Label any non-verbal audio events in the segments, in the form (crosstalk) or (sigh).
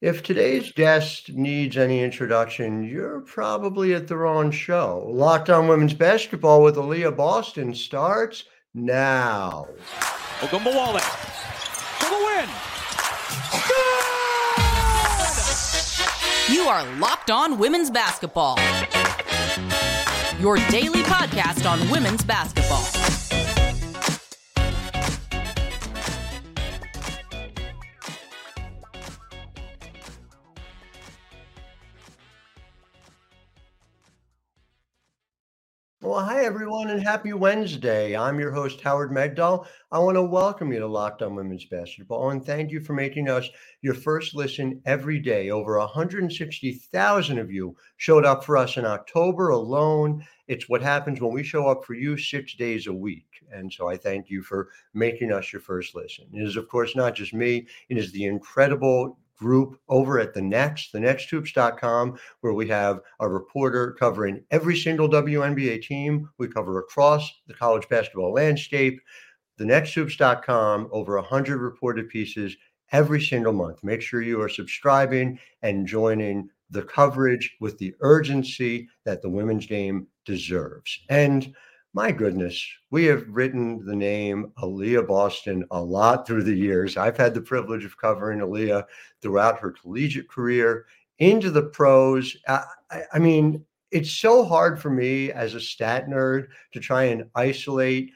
If today's guest needs any introduction, you're probably at the wrong show. Locked on Women's Basketball with Aliyah Boston starts now. Ogunbowale for the win. You are Locked On Women's Basketball. Your daily podcast on women's basketball. And happy Wednesday. I'm your host, Howard Megdal. I want to welcome you to Locked On Women's Basketball and thank you for making us your first listen every day. Over 160,000 of you showed up for us in October alone. It's what happens when we show up for you six days a week. And so I thank you for making us your first listen. It is, of course, not just me, it is the incredible group over at the Next, thenexthoops.com, where we have a reporter covering every single WNBA team. We cover across the college basketball landscape. Thenexthoops.com, over 100 reported pieces every single month. Make sure you are subscribing and joining the coverage with the urgency that the women's game deserves. And my goodness, we have written the name Aliyah Boston a lot through the years. I've had the privilege of covering Aliyah throughout her collegiate career into the pros. I, I, mean, it's so hard for me as a stat nerd to try and isolate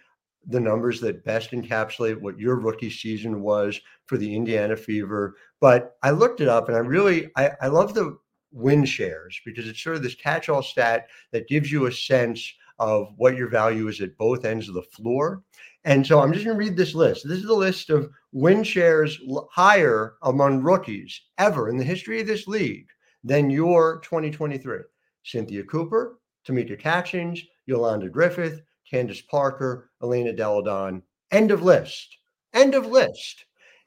the numbers that best encapsulate what your rookie season was for the Indiana Fever. But I looked it up and I really I, I love the win shares because it's sort of this catch-all stat that gives you a sense of what your value is at both ends of the floor. And so I'm just going to read this list. This is the list of win shares higher among rookies ever in the history of this league than your 2023. Cynthia Cooper, Tamika Catchings, Yolanda Griffith, Candace Parker, Elena Delle Donne. End of list. End of list.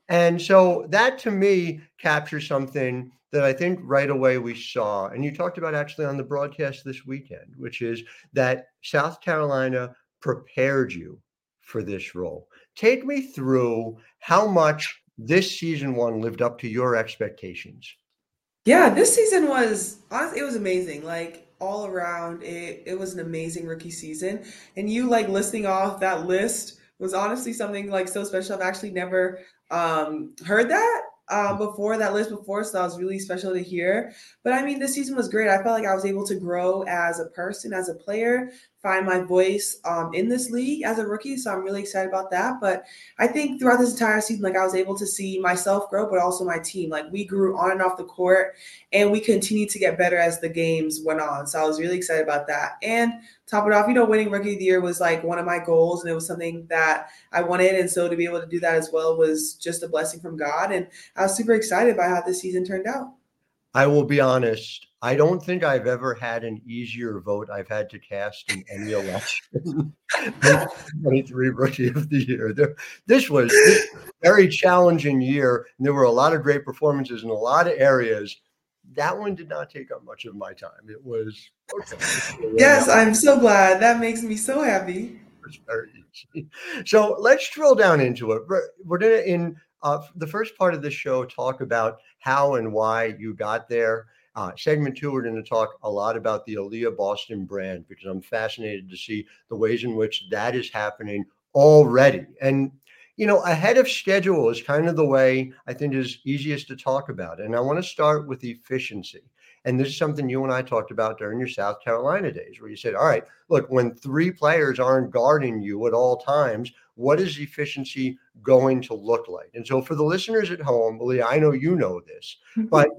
And so that to me captures something that I think right away we saw, and you talked about actually on the broadcast this weekend, which is that South Carolina prepared you for this role. Take me through how much this season one lived up to your expectations. Yeah, this season was it was amazing. Like all around, it it was an amazing rookie season. And you like listing off that list was honestly something like so special. I've actually never um, heard that um, before that list before, so that was really special to hear. But I mean, this season was great. I felt like I was able to grow as a person, as a player, find my voice um, in this league as a rookie. So I'm really excited about that. But I think throughout this entire season, like I was able to see myself grow, but also my team. Like we grew on and off the court, and we continued to get better as the games went on. So I was really excited about that. And top it off, you know, winning rookie of the year was like one of my goals, and it was something that I wanted. And so to be able to do that as well was just a blessing from God. And I was super excited by how this season turned out. I will be honest. I don't think I've ever had an easier vote I've had to cast in any election. (laughs) 23 Rookie of the Year. There, this was a very challenging year, and there were a lot of great performances in a lot of areas. That one did not take up much of my time. It was okay. Yes, I'm so glad. That makes me so happy. It's very easy. So let's drill down into it. We're, we're gonna in uh, the first part of the show talk about how and why you got there. Uh, segment two, we're going to talk a lot about the Aliyah Boston brand because I'm fascinated to see the ways in which that is happening already. And, you know, ahead of schedule is kind of the way I think is easiest to talk about. And I want to start with efficiency. And this is something you and I talked about during your South Carolina days, where you said, all right, look, when three players aren't guarding you at all times, what is efficiency going to look like? And so for the listeners at home, Leah, I know you know this, (laughs) but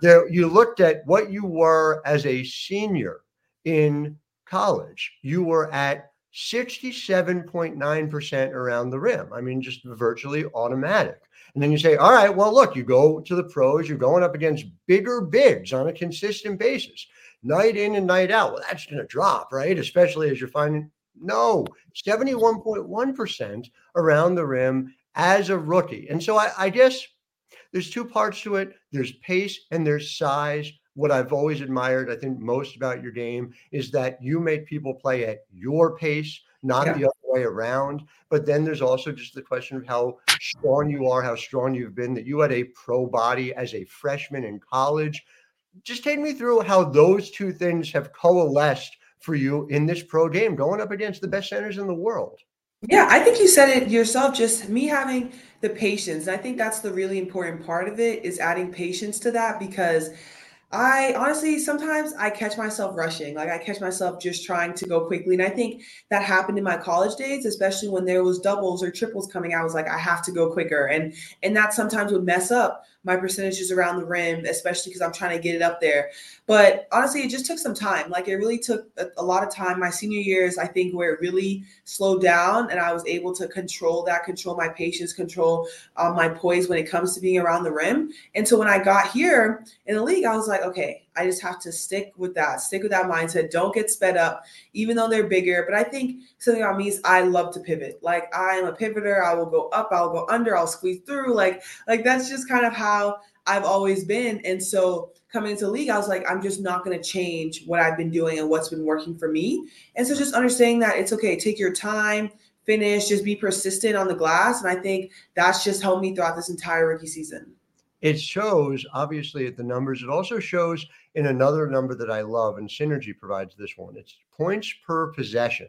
there you looked at what you were as a senior in college. You were at 67.9% around the rim. I mean, just virtually automatic. And then you say, all right, well, look, you go to the pros, you're going up against bigger bigs on a consistent basis, night in and night out. Well, that's going to drop, right? Especially as you're finding no, 71.1% around the rim as a rookie. And so I, I, guess there's two parts to it there's pace and there's size. What I've always admired, I think, most about your game is that you make people play at your pace, not Yeah. the other way around. But then there's also just the question of how strong you are, how strong you've been, that you had a pro body as a freshman in college. Just take me through how those two things have coalesced for you in this pro game, going up against the best centers in the world. Yeah, I think you said it yourself, just me having the patience. And I think that's the really important part of it is adding patience to that because I honestly sometimes I catch myself rushing. Like I catch myself just trying to go quickly. And I think that happened in my college days, especially when there was doubles or triples coming out. I was like, I have to go quicker. And and that sometimes would mess up my percentages around the rim, especially because I'm trying to get it up there. But honestly, it just took some time. Like it really took a, a lot of time. My senior years, I think, where it really slowed down and I was able to control that, control my patience, control um, my poise when it comes to being around the rim. And so when I got here in the league, I was like, okay, I just have to stick with that, stick with that mindset. Don't get sped up, even though they're bigger. But I think something about me is I love to pivot. Like I am a pivoter. I will go up, I'll go under, I'll squeeze through. Like, like that's just kind of how I've always been. And so coming into league, I was like, I'm just not going to change what I've been doing and what's been working for me. And so just understanding that it's okay, take your time, finish, just be persistent on the glass. And I think that's just helped me throughout this entire rookie season. It shows obviously at the numbers. It also shows in another number that I love, and Synergy provides this one. It's points per possession.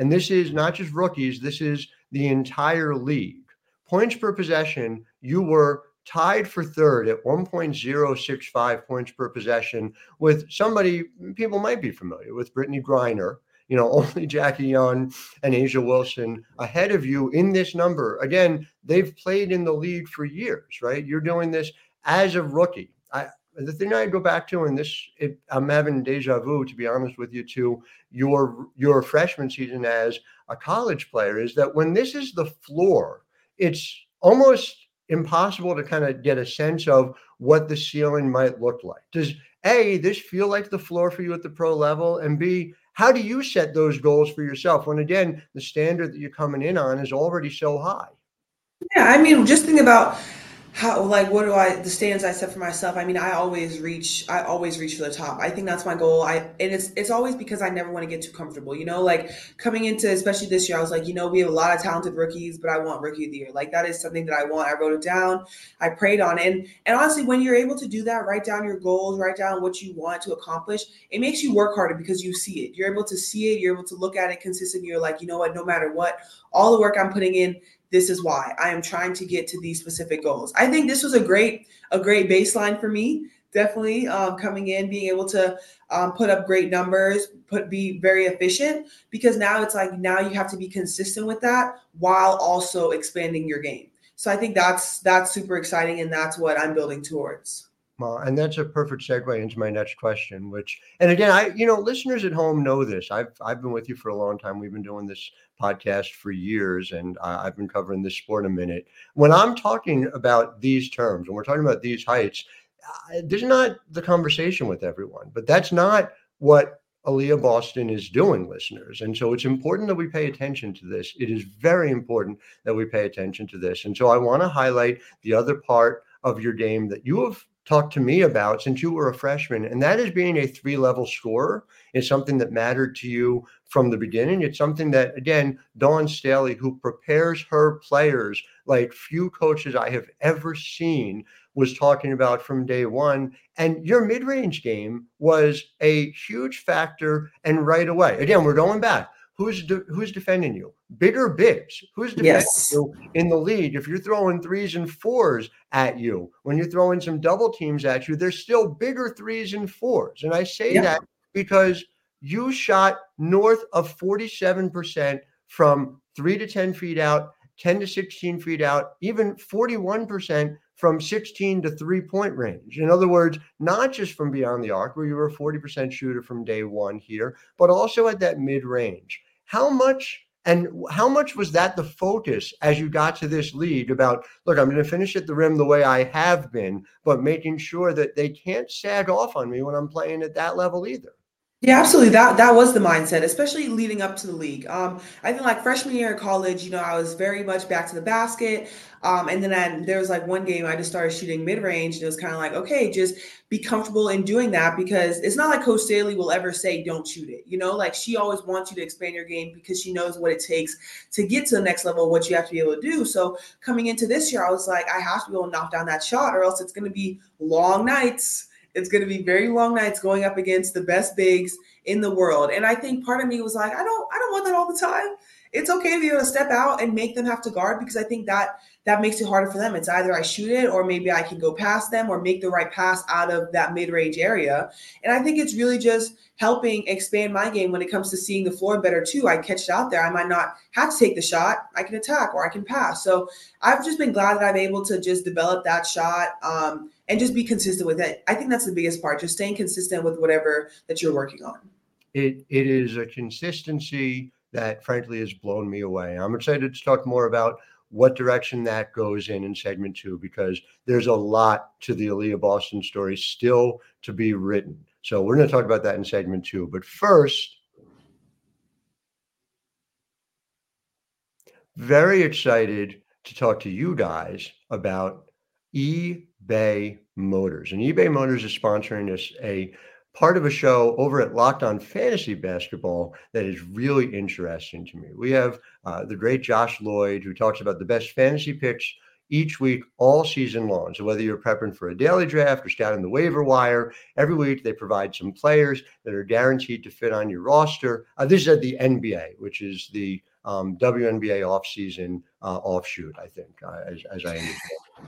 And this is not just rookies, this is the entire league. Points per possession, you were tied for third at 1.065 points per possession with somebody people might be familiar with, Brittney Griner. You know, (laughs) only Jackie Young and A'ja Wilson ahead of you in this number. Again, they've played in the league for years, right? You're doing this as a rookie. I, the thing I go back to, and this, it, I'm having deja vu, to be honest with you, to your your freshman season as a college player, is that when this is the floor, it's almost impossible to kind of get a sense of what the ceiling might look like. Does A, this feel like the floor for you at the pro level? And B, how do you set those goals for yourself when, again, the standard that you're coming in on is already so high? Yeah, I mean, just think about how like what do I the stands I set for myself? I mean, I always reach I always reach for the top. I think that's my goal. I and it's it's always because I never want to get too comfortable. You know, like coming into especially this year, I was like, you know, we have a lot of talented rookies, but I want rookie of the year. Like that is something that I want. I wrote it down. I prayed on it. And and honestly, when you're able to do that, write down your goals, write down what you want to accomplish, it makes you work harder because you see it. You're able to see it, you're able to look at it consistently. You're like, you know what, no matter what, all the work I'm putting in this is why i am trying to get to these specific goals. I think this was a great a great baseline for me. Definitely um, coming in being able to um, put up great numbers put be very efficient because now it's like now you have to be consistent with that while also expanding your game. So i think that's that's super exciting and that's what i'm building towards well, and that's a perfect segue into my next question, which, and again, I, you know, listeners at home know this. I've, I've been with you for a long time. We've been doing this podcast for years, and I've been covering this sport a minute. When I'm talking about these terms, when we're talking about these heights, there's not the conversation with everyone, but that's not what Aliyah Boston is doing, listeners. And so it's important that we pay attention to this. It is very important that we pay attention to this. And so I want to highlight the other part of your game that you have talked to me about since you were a freshman, and that is being a three level scorer. is something that mattered to you from the beginning. It's something that, again, Dawn Staley, who prepares her players like few coaches I have ever seen, was talking about from day one. And your mid range game was a huge factor. And right away, again, we're going back. Who's de- who's defending you? Bigger bigs. Who's defending Yes. you in the league? If you're throwing threes and fours at you, when you're throwing some double teams at you, there's still bigger threes and fours. And I say Yeah. that because you shot north of 47% from three to 10 feet out, 10 to 16 feet out, even 41% from 16 to three point range. In other words, not just from beyond the arc, where you were a 40% shooter from day one here, but also at that mid range. How much and how much was that the focus as you got to this lead about, look, I'm going to finish at the rim the way I have been, but making sure that they can't sag off on me when I'm playing at that level either? Yeah, absolutely. That that was the mindset, especially leading up to the league. Um, I think like freshman year in college, you know, I was very much back to the basket. Um, and then I, there was like one game I just started shooting mid range, and it was kind of like, okay, just be comfortable in doing that because it's not like Coach Staley will ever say don't shoot it. You know, like she always wants you to expand your game because she knows what it takes to get to the next level, what you have to be able to do. So coming into this year, I was like, I have to be able to knock down that shot, or else it's going to be long nights it's going to be very long nights going up against the best bigs in the world. And I think part of me was like, I don't, I don't want that all the time. It's okay to be able to step out and make them have to guard because I think that that makes it harder for them. It's either I shoot it or maybe I can go past them or make the right pass out of that mid-range area. And I think it's really just helping expand my game when it comes to seeing the floor better too. I catch it out there. I might not have to take the shot. I can attack or I can pass. So I've just been glad that I'm able to just develop that shot. Um, and just be consistent with it. I think that's the biggest part, just staying consistent with whatever that you're working on. It it is a consistency that frankly has blown me away. I'm excited to talk more about what direction that goes in in segment two because there's a lot to the Aliyah Boston story still to be written. So we're going to talk about that in segment two. But first, very excited to talk to you guys about eBay Motors. And eBay Motors is sponsoring us a part of a show over at Locked On Fantasy Basketball that is really interesting to me. We have uh, the great Josh Lloyd who talks about the best fantasy picks each week all season long. So whether you're prepping for a daily draft or scouting the waiver wire, every week they provide some players that are guaranteed to fit on your roster. Uh, this is at the NBA, which is the um, WNBA offseason uh, offshoot, I think, uh, as, as I understand.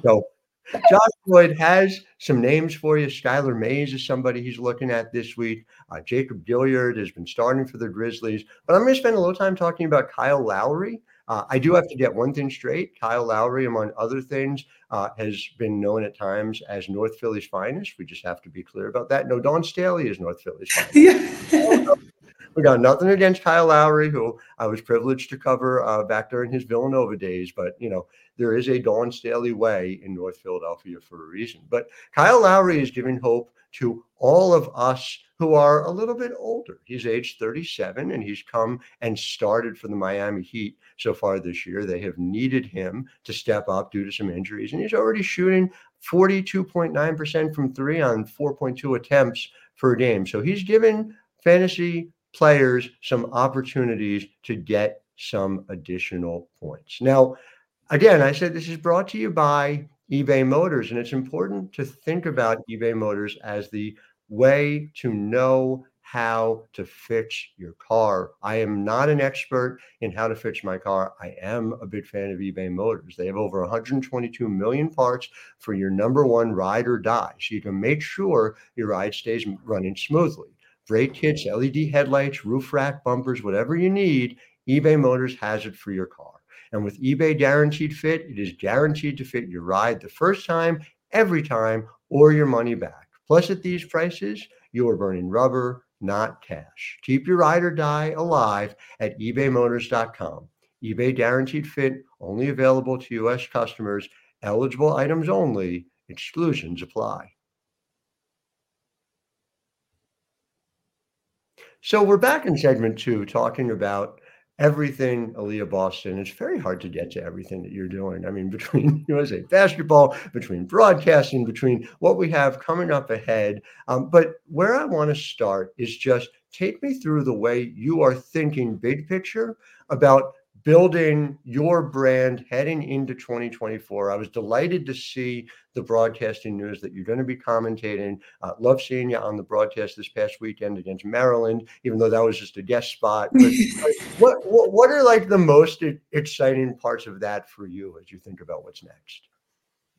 So Josh Lloyd has some names for you. Skylar Mays is somebody he's looking at this week. Uh, Jacob Gilyard has been starting for the Grizzlies. But I'm going to spend a little time talking about Kyle Lowry. Uh, I do have to get one thing straight. Kyle Lowry, among other things, uh, has been known at times as North Philly's finest. We just have to be clear about that. No, Dawn Staley is North Philly's (laughs) finest. Yeah. (laughs) we got nothing against Kyle Lowry, who I was privileged to cover uh, back during his Villanova days. But, you know, there is a Dawn Staley way in North Philadelphia for a reason. But Kyle Lowry is giving hope to all of us who are a little bit older. He's age 37 and he's come and started for the Miami Heat so far this year. They have needed him to step up due to some injuries, and he's already shooting 42.9% from three on 4.2 attempts per game. So he's given fantasy players some opportunities to get some additional points. Now, again, I said this is brought to you by eBay Motors, and it's important to think about eBay Motors as the way to know how to fix your car. I am not an expert in how to fix my car. I am a big fan of eBay Motors. They have over 122 million parts for your number one ride or die, so you can make sure your ride stays running smoothly. Brake kits, LED headlights, roof rack, bumpers, whatever you need, eBay Motors has it for your car. And with eBay Guaranteed Fit, it is guaranteed to fit your ride the first time, every time, or your money back. Plus, at these prices, you are burning rubber, not cash. Keep your ride or die alive at ebaymotors.com. eBay Guaranteed Fit only available to U.S. customers, eligible items only, exclusions apply. So we're back in segment two talking about everything Aliyah Boston. It's very hard to get to everything that you're doing. I mean, (laughs) between USA basketball, between broadcasting, between what we have coming up ahead. Um, but where I want to start is just take me through the way you are thinking big picture about building your brand heading into 2024. I was delighted to see the broadcasting news that you're going to be commentating. Uh, love seeing you on the broadcast this past weekend against Maryland, even though that was just a guest spot. But (laughs) what, what what are like the most exciting parts of that for you as you think about what's next?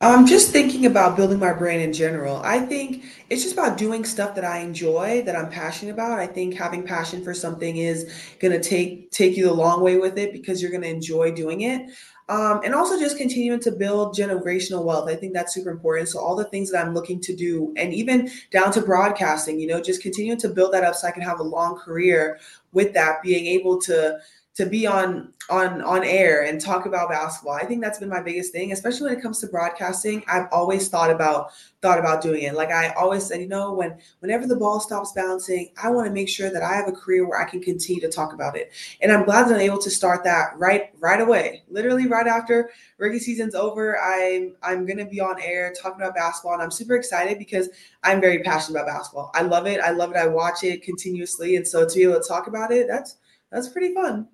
I'm just thinking about building my brand in general. I think it's just about doing stuff that I enjoy, that I'm passionate about. I think having passion for something is going to take take you the long way with it because you're going to enjoy doing it. Um, and also just continuing to build generational wealth. I think that's super important. So all the things that I'm looking to do, and even down to broadcasting, you know, just continuing to build that up so I can have a long career with that, being able to to be on on on air and talk about basketball. I think that's been my biggest thing, especially when it comes to broadcasting. I've always thought about thought about doing it. Like I always said, you know, when whenever the ball stops bouncing, I want to make sure that I have a career where I can continue to talk about it. And I'm glad that I'm able to start that right right away. Literally right after rookie season's over, I'm I'm gonna be on air talking about basketball, and I'm super excited because I'm very passionate about basketball. I love it. I love it. I watch it continuously, and so to be able to talk about it, that's that's pretty fun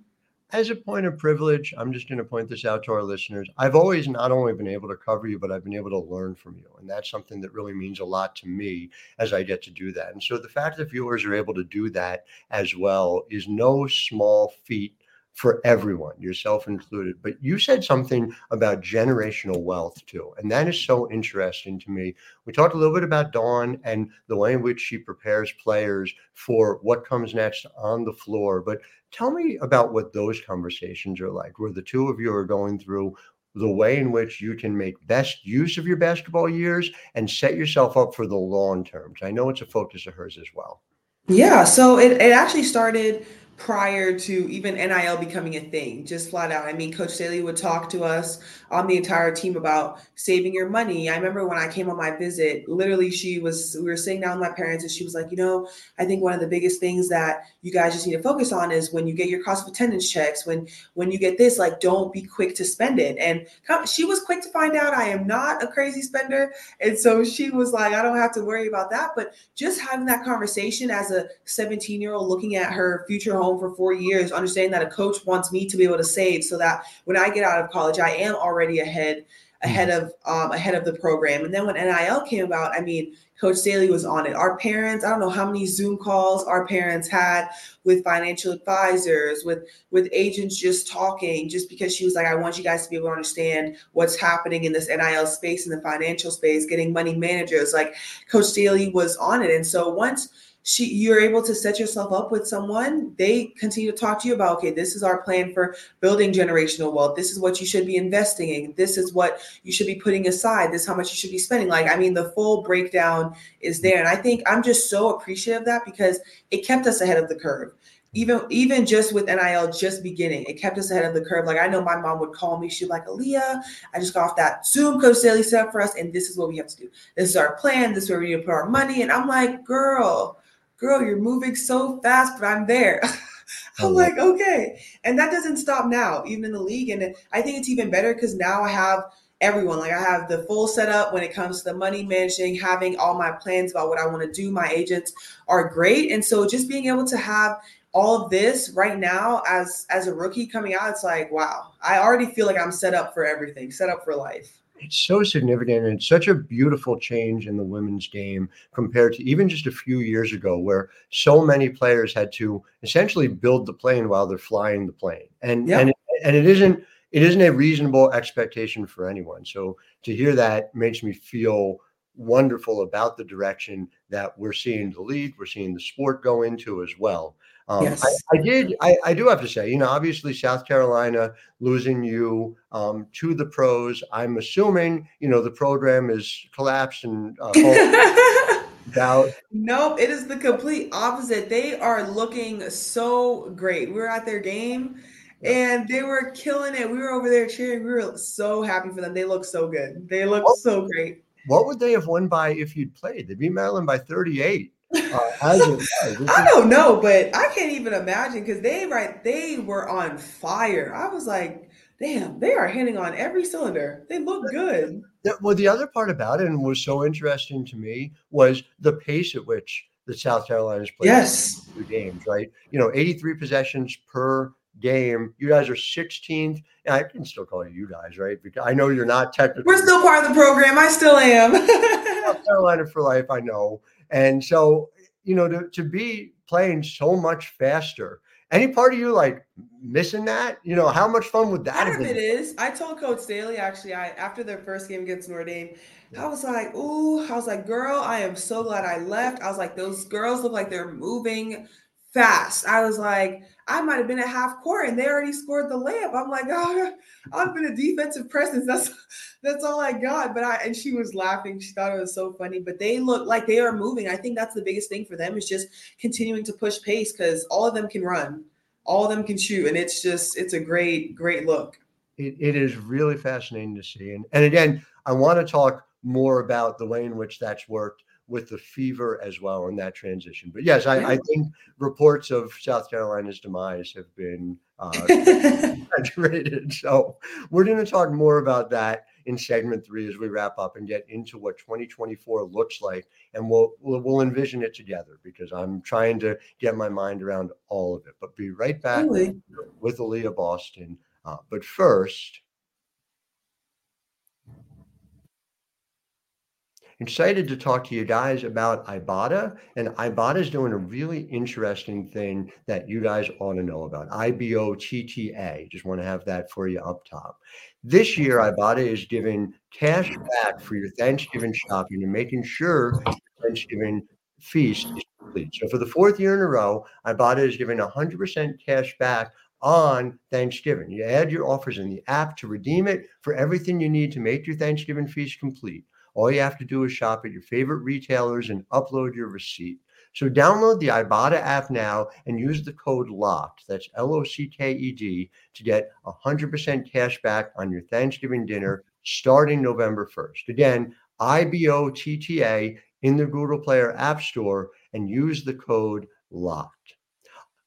as a point of privilege, I'm just going to point this out to our listeners. I've always not only been able to cover you, but I've been able to learn from you. And that's something that really means a lot to me as I get to do that. And so the fact that viewers are able to do that as well is no small feat for everyone, yourself included. But you said something about generational wealth too. And that is so interesting to me. We talked a little bit about Dawn and the way in which she prepares players for what comes next on the floor. But tell me about what those conversations are like, where the two of you are going through the way in which you can make best use of your basketball years and set yourself up for the long terms. I know it's a focus of hers as well. Yeah, so it, it actually started prior to even NIL becoming a thing, just flat out. I mean, Coach Staley would talk to us on the entire team about saving your money. I remember when I came on my visit, literally, she was, we were sitting down with my parents, and she was like, you know, I think one of the biggest things that you guys just need to focus on is when you get your cost of attendance checks, when when you get this, like, don't be quick to spend it. And she was quick to find out I am not a crazy spender, and so she was like, I don't have to worry about that. But just having that conversation as a 17 year old looking at her future home home for four years, understanding that a coach wants me to be able to save so that when I get out of college, I am already ahead ahead of um, ahead of the program. And then when NIL came about, I mean, Coach Staley was on it. Our parents, I don't know how many Zoom calls our parents had with financial advisors, with with agents just talking, just because she was like, I want you guys to be able to understand what's happening in this NIL space, in the financial space, getting money managers. Like Coach Staley was on it. And so once she you're able to set yourself up with someone they continue to talk to you about okay this is our plan for building generational wealth this is what you should be investing in this is what you should be putting aside this is how much you should be spending like i mean the full breakdown is there and i think i'm just so appreciative of that because it kept us ahead of the curve even even just with NIL just beginning, it kept us ahead of the curve. Like I know my mom would call me, she'd be like, Aliyah, I just got off that Zoom Coach Staley set up for us, and this is what we have to do. This is our plan. This is where we need to put our money. And I'm like, girl, girl, you're moving so fast, but I'm there. (laughs) I'm oh. like, okay. And that doesn't stop now, even in the league. And I think it's even better because now I have everyone. Like I have the full setup when it comes to the money managing, having all my plans about what I want to do. My agents are great. And so just being able to have all of this right now as as a rookie coming out, it's like, wow, I already feel like I'm set up for everything, set up for life it's so significant and it's such a beautiful change in the women's game compared to even just a few years ago where so many players had to essentially build the plane while they're flying the plane. And and it, and it isn't it isn't a reasonable expectation for anyone. So to hear that makes me feel wonderful about the direction that we're seeing the league we're seeing the sport go into as well um, yes. I, I did. I, I, do have to say, you know, obviously South Carolina losing you um, to the pros. I'm assuming, you know, the program is collapsed and uh, about. (laughs) Nope, it is the complete opposite. They are looking so great. We were at their game and they were killing it. We were over there cheering. We were so happy for them. They look so good. They look what, so great. What would they have won by if you'd played? They beat Maryland by 38. (laughs) Uh, I don't know, but I can't even imagine because they right they were on fire. I was like, damn, they are hitting on every cylinder. They look good. Well, the other part about it, and was so interesting to me, was the pace at which the South Carolinas played yes. two games, right? You know, 83 possessions per game. You guys are 16th. And I can still call you you guys, right? Because I know you're not technically. We're still part of the program. I still am. (laughs) South Carolina for life, I know. And so, you know, to, to be playing so much faster, any part of you like missing that? You know, how much fun would that part have been? It is. I told Coach Staley actually, I after their first game against Notre Dame, I was like, ooh, I was like, girl, I am so glad I left. I was like, those girls look like they're moving fast. I was like, I might have been at half court and they already scored the layup. I'm like, oh, I've been a defensive presence. That's that's all I got. But I and she was laughing. She thought it was so funny. But they look like they are moving. I think that's the biggest thing for them is just continuing to push pace because all of them can run. all of them can shoot, and it's just it's a great great look. It, it is really fascinating to see, and and again, I want to talk more about the way in which that's worked with the fever as well in that transition. But yes, I, I think reports of South Carolina's demise have been uh, (laughs) exaggerated. (laughs) So we're going to talk more about that in segment three as we wrap up and get into what 2024 looks like, and we'll we'll, we'll envision it together because I'm trying to get my mind around all of it. But be right back Really? with Aliyah Boston. Uh, but first. Excited to talk to you guys about Ibotta. And Ibotta is doing a really interesting thing that you guys ought to know about. IBOTTA. Just want to have that for you up top. This year, Ibotta is giving cash back for your Thanksgiving shopping and making sure Thanksgiving feast is complete. So for the fourth year in a row, Ibotta is giving 100% cash back on Thanksgiving. You add your offers in the app to redeem it for everything you need to make your Thanksgiving feast complete. All you have to do is shop at your favorite retailers and upload your receipt. So download the Ibotta app now and use the code LOCKED, that's L O C K E D, to get 100% cash back on your Thanksgiving dinner starting November 1st. Again, IBOTTA in the Google Player App Store and use the code LOCKED.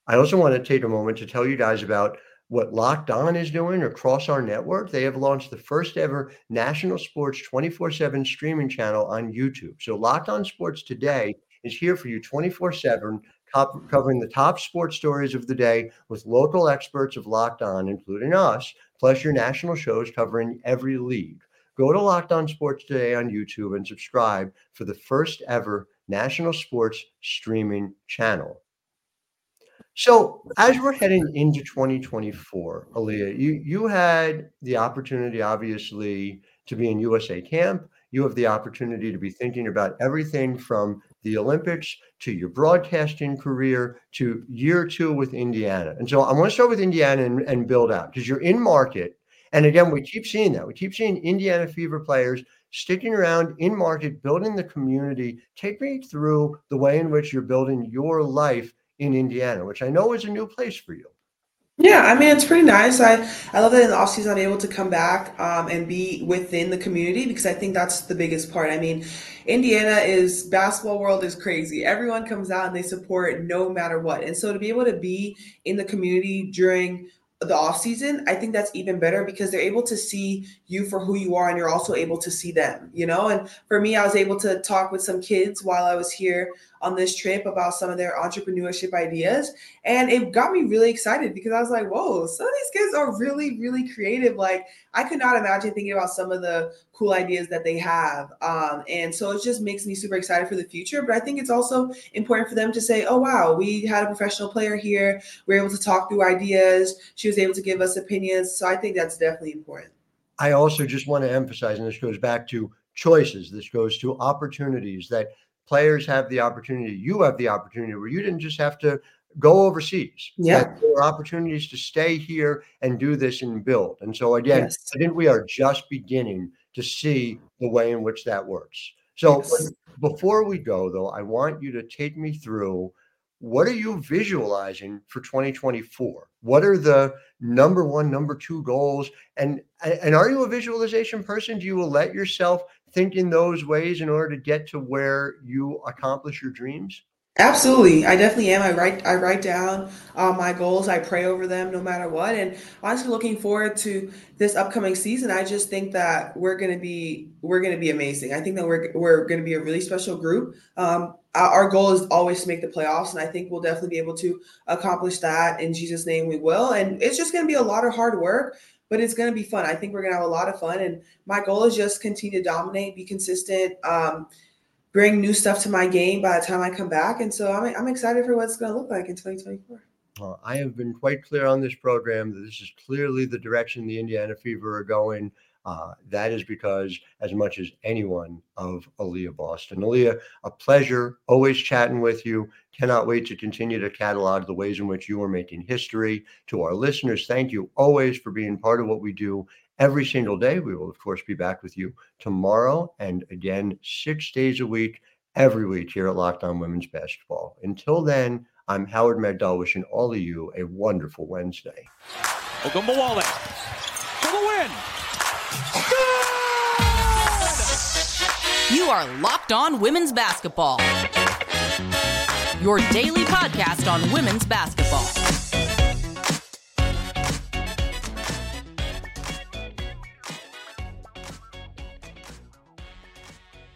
I also want to take a moment to tell you guys about what Locked On is doing across our network. They have launched the first ever national sports 24 7 streaming channel on YouTube. So, Locked On Sports Today is here for you 24 7, covering the top sports stories of the day with local experts of Locked On, including us, plus your national shows covering every league. Go to Locked On Sports Today on YouTube and subscribe for the first ever national sports streaming channel. So as we're heading into 2024, Aliyah, you you had the opportunity, obviously, to be in USA Camp. You have the opportunity to be thinking about everything from the Olympics to your broadcasting career to year two with Indiana. And so I want to start with Indiana and, and build out because you're in market. And again, we keep seeing that. We keep seeing Indiana Fever players sticking around in market, building the community. Take me through the way in which you're building your life in Indiana, which I know is a new place for you. Yeah, I mean it's pretty nice. I I love that in the off season I'm able to come back um, and be within the community because I think that's the biggest part. I mean, Indiana is basketball world is crazy. Everyone comes out and they support no matter what. And so to be able to be in the community during the off season, I think that's even better because they're able to see you for who you are and you're also able to see them, you know? And for me, I was able to talk with some kids while I was here on this trip about some of their entrepreneurship ideas. And it got me really excited because I was like, whoa, some of these kids are really, really creative. Like, I could not imagine thinking about some of the cool ideas that they have. Um, and so it just makes me super excited for the future. But I think it's also important for them to say, oh, wow, we had a professional player here. We are able to talk through ideas. She was able to give us opinions. So I think that's definitely important. I also just want to emphasize, and this goes back to choices, this goes to opportunities that players have the opportunity, you have the opportunity where you didn't just have to go overseas. Yeah. There are opportunities to stay here and do this and build. And so again, Yes. I think we are just beginning to see the way in which that works. So Yes. before we go though, I want you to take me through what are you visualizing for 2024? What are the number one, number two goals? And and are you a visualization person? Do you let yourself think in those ways in order to get to where you accomplish your dreams? Absolutely, I definitely am. I write I write down uh, my goals. I pray over them no matter what. And honestly, looking forward to this upcoming season. I just think that we're gonna be we're gonna be amazing. I think that we're we're gonna be a really special group. Um, our goal is always to make the playoffs, and I think we'll definitely be able to accomplish that. In Jesus' name, we will. And it's just gonna be a lot of hard work. But it's going to be fun. I think we're going to have a lot of fun. And my goal is just continue to dominate, be consistent, um, bring new stuff to my game by the time I come back. And so I'm, I'm excited for what it's going to look like in 2024. Uh, I have been quite clear on this program that this is clearly the direction the Indiana Fever are going. Uh, that is because, as much as anyone, of Aliyah Boston. Aliyah, a pleasure always chatting with you. Cannot wait to continue to catalog the ways in which you are making history. To our listeners, thank you always for being part of what we do every single day. We will, of course, be back with you tomorrow and again six days a week, every week here at Locked On Women's Basketball. Until then, I'm Howard Megdal wishing all of you a wonderful Wednesday. Ogunbowale for the win. You are Locked On Women's Basketball, your daily podcast on women's basketball